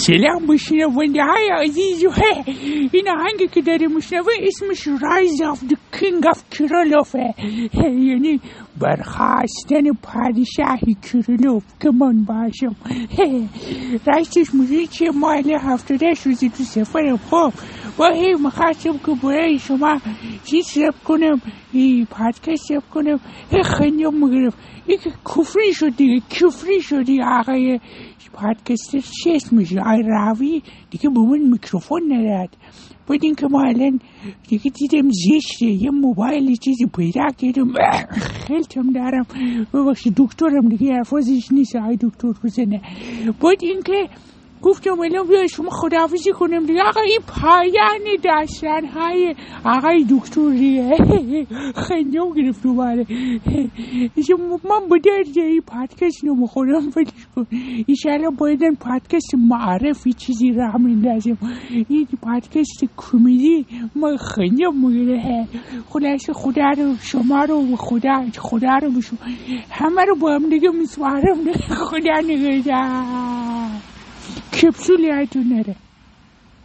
سلام به شنونده های عزیز و این آهنگی که داره میشنوه اسمش رایز آف د کینگ آف کیرلوفه یعنی برخواستن پادشاهی کیرلوف که من باشم راستش موزیک مال هفتاده روزی تو سفرم خب و هی مخواستم که برای شما چیز سب کنم پادکست سب کنم هی خیلی می‌گرفت یکی کفری شد دیگه کفری شدی آقای پادکستر چی اسمشه آقای راوی؟ دیگه به من میکروفون نداد باید این که ما الان دیگه دیدم زشته یه موبایل چیزی پیدا کردم. خیلتم دارم. ببخشی دکترم دیگه حرفازش نیست. آقای دکتر بزنه. باید این که گفتم الان بیا شما خداحافظی کنم دیگه. آقا این پایان داستان های آقای دکتریه. خیلی گرفت دوباره من به درد این پادکست مخورم فکر کن ایشالا باید پادکست معرفی چیزی را میندازم این پادکست کمیدی ما خیلی مگره. خلاص خدا رو شما رو خدا خدا رو بشو همه رو با هم دیگه میسوارم خدا نگهدار. Küpsül yay dönere.